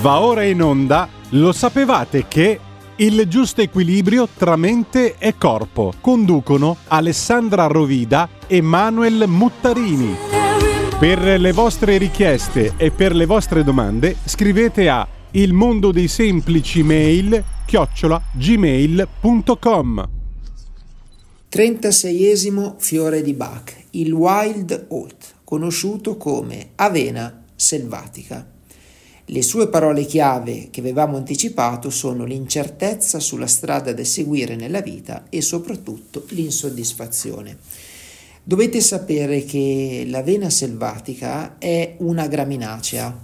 Va ora in onda, lo sapevate che il giusto equilibrio tra mente e corpo conducono Alessandra Rovida e Manuel Muttarini. Per le vostre richieste e per le vostre domande scrivete a il mondo dei semplici mail chiocciola gmail.com 36esimo fiore di Bach, il Wild Oat, conosciuto come avena selvatica. Le sue parole chiave che avevamo anticipato sono l'incertezza sulla strada da seguire nella vita e soprattutto l'insoddisfazione. Dovete sapere che l'avena selvatica è una graminacea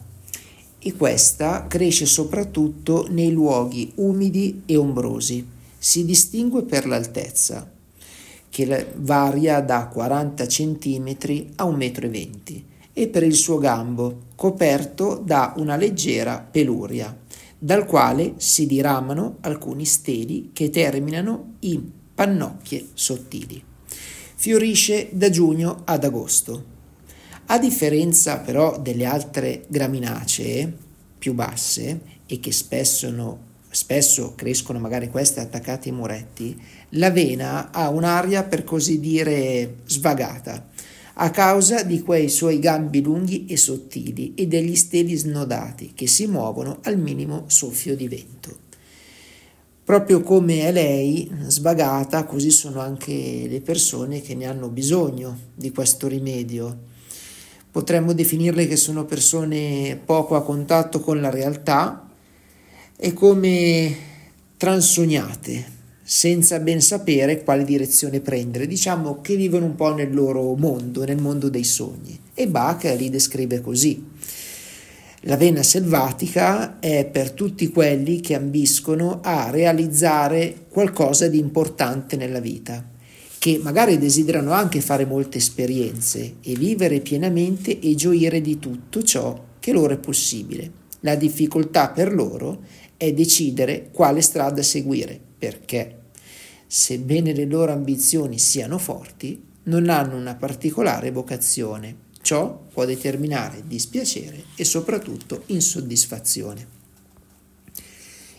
e questa cresce soprattutto nei luoghi umidi e ombrosi. Si distingue per l'altezza, che varia da 40 cm a 1,20 m e per il suo gambo, coperto da una leggera peluria, dal quale si diramano alcuni steli che terminano in pannocchie sottili. Fiorisce da giugno ad agosto. A differenza però delle altre graminacee più basse e che spesso, spesso crescono magari queste attaccate ai muretti, l'avena ha un'aria per così dire svagata a causa di quei suoi gambi lunghi e sottili e degli steli snodati che si muovono al minimo soffio di vento. Proprio come è lei, svagata, così sono anche le persone che ne hanno bisogno di questo rimedio. Potremmo definirle che sono persone poco a contatto con la realtà e come transognate, senza ben sapere quale direzione prendere, diciamo che vivono un po' nel loro mondo, nel mondo dei sogni. E Bach li descrive così. La vena selvatica è per tutti quelli che ambiscono a realizzare qualcosa di importante nella vita, che magari desiderano anche fare molte esperienze e vivere pienamente e gioire di tutto ciò che loro è possibile. La difficoltà per loro è decidere quale strada seguire perché, sebbene le loro ambizioni siano forti, non hanno una particolare vocazione. Ciò può determinare dispiacere e soprattutto insoddisfazione.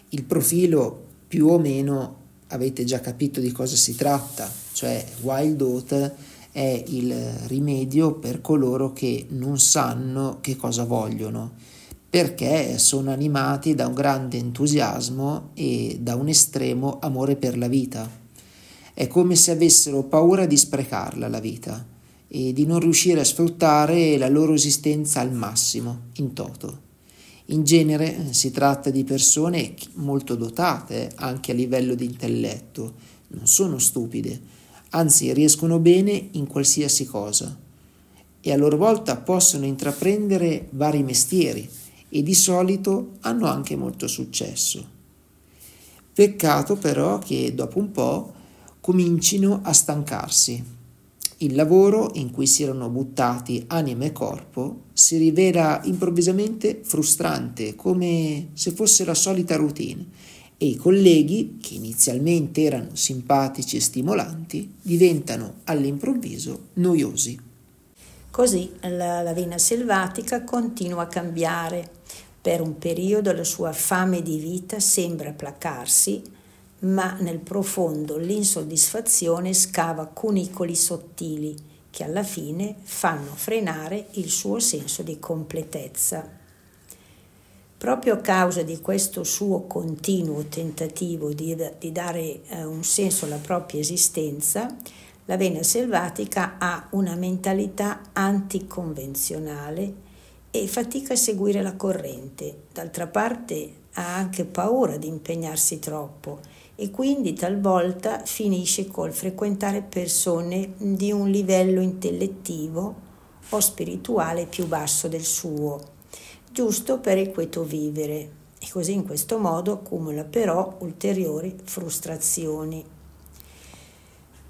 Il profilo più o meno avete già capito di cosa si tratta, cioè Wild Oat è il rimedio per coloro che non sanno che cosa vogliono perché sono animati da un grande entusiasmo e da un estremo amore per la vita. È come se avessero paura di sprecarla la vita e di non riuscire a sfruttare la loro esistenza al massimo, in toto. In genere si tratta di persone molto dotate anche a livello di intelletto, non sono stupide, anzi riescono bene in qualsiasi cosa e a loro volta possono intraprendere vari mestieri e di solito hanno anche molto successo. Peccato però che dopo un po' comincino a stancarsi. Il lavoro in cui si erano buttati anima e corpo si rivela improvvisamente frustrante, come se fosse la solita routine, e i colleghi, che inizialmente erano simpatici e stimolanti, diventano all'improvviso noiosi. Così la, la vena selvatica continua a cambiare. Per un periodo la sua fame di vita sembra placarsi, ma nel profondo l'insoddisfazione scava cunicoli sottili che alla fine fanno frenare il suo senso di completezza. Proprio a causa di questo suo continuo tentativo di, di dare eh, un senso alla propria esistenza, la vena selvatica ha una mentalità anticonvenzionale e fatica a seguire la corrente. D'altra parte ha anche paura di impegnarsi troppo e quindi talvolta finisce col frequentare persone di un livello intellettivo o spirituale più basso del suo, giusto per il quieto vivere e così in questo modo accumula però ulteriori frustrazioni.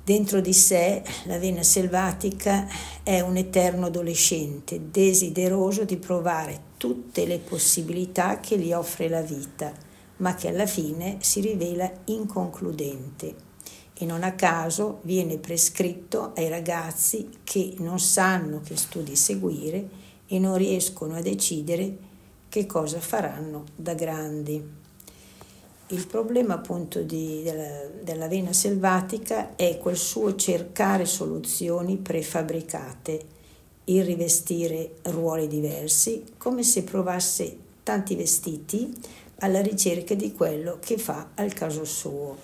Dentro di sé la vena selvatica è un eterno adolescente, desideroso di provare tutte le possibilità che gli offre la vita, ma che alla fine si rivela inconcludente. E non a caso viene prescritto ai ragazzi che non sanno che studi seguire e non riescono a decidere che cosa faranno da grandi. Il problema appunto di, della, dell'avena selvatica è quel suo cercare soluzioni prefabbricate, il rivestire ruoli diversi, come se provasse tanti vestiti alla ricerca di quello che fa al caso suo.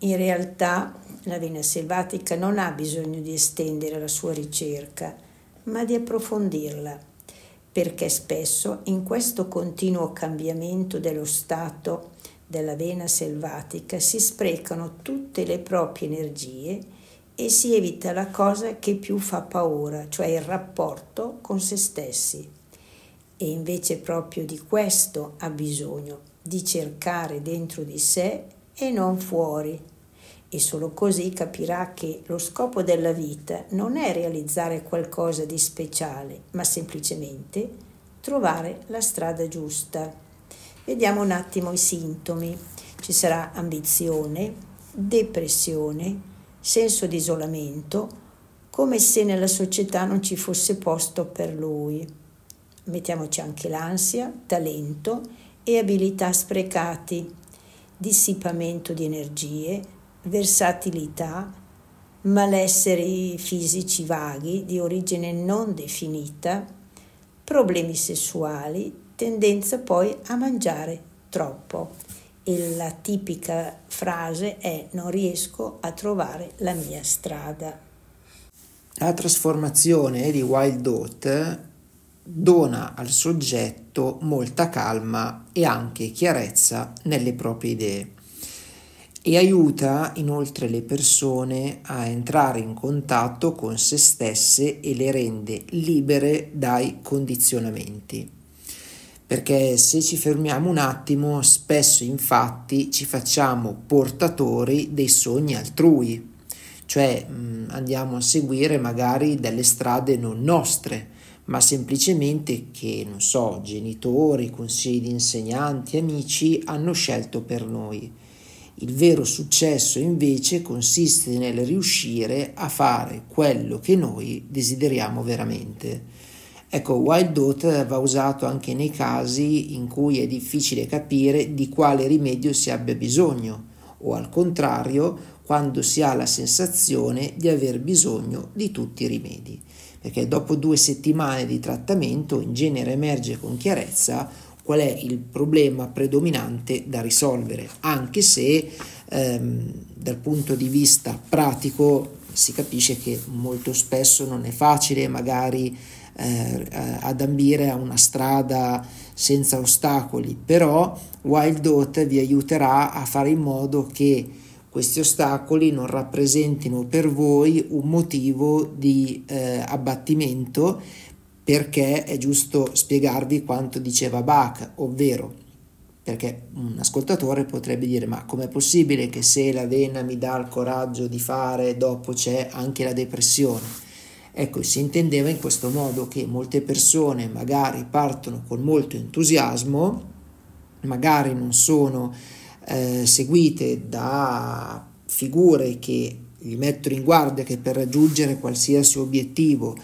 In realtà l'avena selvatica non ha bisogno di estendere la sua ricerca, ma di approfondirla, perché spesso in questo continuo cambiamento dello stato della vena selvatica si sprecano tutte le proprie energie e si evita la cosa che più fa paura, cioè il rapporto con se stessi. E invece proprio di questo ha bisogno, di cercare dentro di sé e non fuori. E solo così capirà che lo scopo della vita non è realizzare qualcosa di speciale, ma semplicemente trovare la strada giusta. Vediamo un attimo i sintomi. Ci sarà ambizione, depressione, senso di isolamento, come se nella società non ci fosse posto per lui. Mettiamoci anche l'ansia, talento e abilità sprecati, dissipamento di energie, versatilità, malesseri fisici vaghi di origine non definita, problemi sessuali, tendenza poi a mangiare troppo. E la tipica frase è non riesco a trovare la mia strada. La trasformazione di Wild Oat dona al soggetto molta calma e anche chiarezza nelle proprie idee e aiuta inoltre le persone a entrare in contatto con se stesse e le rende libere dai condizionamenti perché se ci fermiamo un attimo spesso infatti ci facciamo portatori dei sogni altrui, cioè mh, andiamo a seguire magari delle strade non nostre, ma semplicemente che, non so, genitori, consigli di insegnanti, amici hanno scelto per noi. Il vero successo invece consiste nel riuscire a fare quello che noi desideriamo veramente. Ecco, Wild Oat va usato anche nei casi in cui è difficile capire di quale rimedio si abbia bisogno o al contrario quando si ha la sensazione di aver bisogno di tutti i rimedi, perché dopo due settimane di trattamento in genere emerge con chiarezza qual è il problema predominante da risolvere, anche se ehm, dal punto di vista pratico si capisce che molto spesso non è facile magari eh, ad ambire a una strada senza ostacoli, però Wild Oat vi aiuterà a fare in modo che questi ostacoli non rappresentino per voi un motivo di eh, abbattimento perché è giusto spiegarvi quanto diceva Bach, ovvero perché un ascoltatore potrebbe dire ma com'è possibile che se la vena mi dà il coraggio di fare dopo c'è anche la depressione? Ecco, si intendeva in questo modo che molte persone magari partono con molto entusiasmo, magari non sono eh, seguite da figure che gli mettono in guardia che per raggiungere qualsiasi obiettivo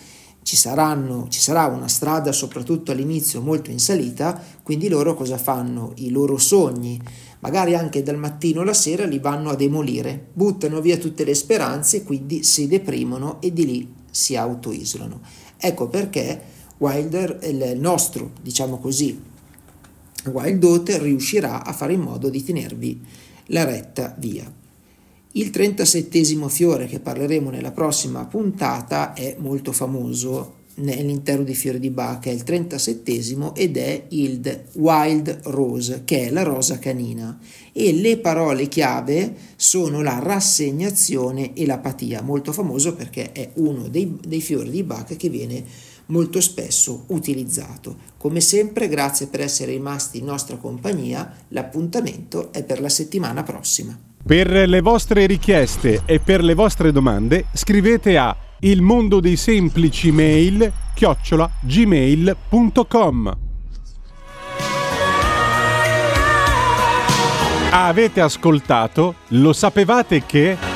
ci, saranno, ci sarà una strada soprattutto all'inizio molto in salita, quindi loro cosa fanno? I loro sogni, magari anche dal mattino alla sera, li vanno a demolire, buttano via tutte le speranze, quindi si deprimono e di lì si autoisolano. Ecco perché Wilder, il nostro, diciamo così, Wild Oat riuscirà a fare in modo di tenervi la retta via. Il 37 fiore che parleremo nella prossima puntata è molto famoso nell'intero di fiori di Bach, è il 37 ed è il Wild Rose, che è la rosa canina. E le parole chiave sono la rassegnazione e l'apatia, molto famoso perché è uno dei, dei fiori di Bach che viene molto spesso utilizzato. Come sempre, grazie per essere rimasti in nostra compagnia, l'appuntamento è per la settimana prossima. Per le vostre richieste e per le vostre domande scrivete a il mondo dei semplici mail chiocciola gmail.com Avete ascoltato? Lo sapevate che...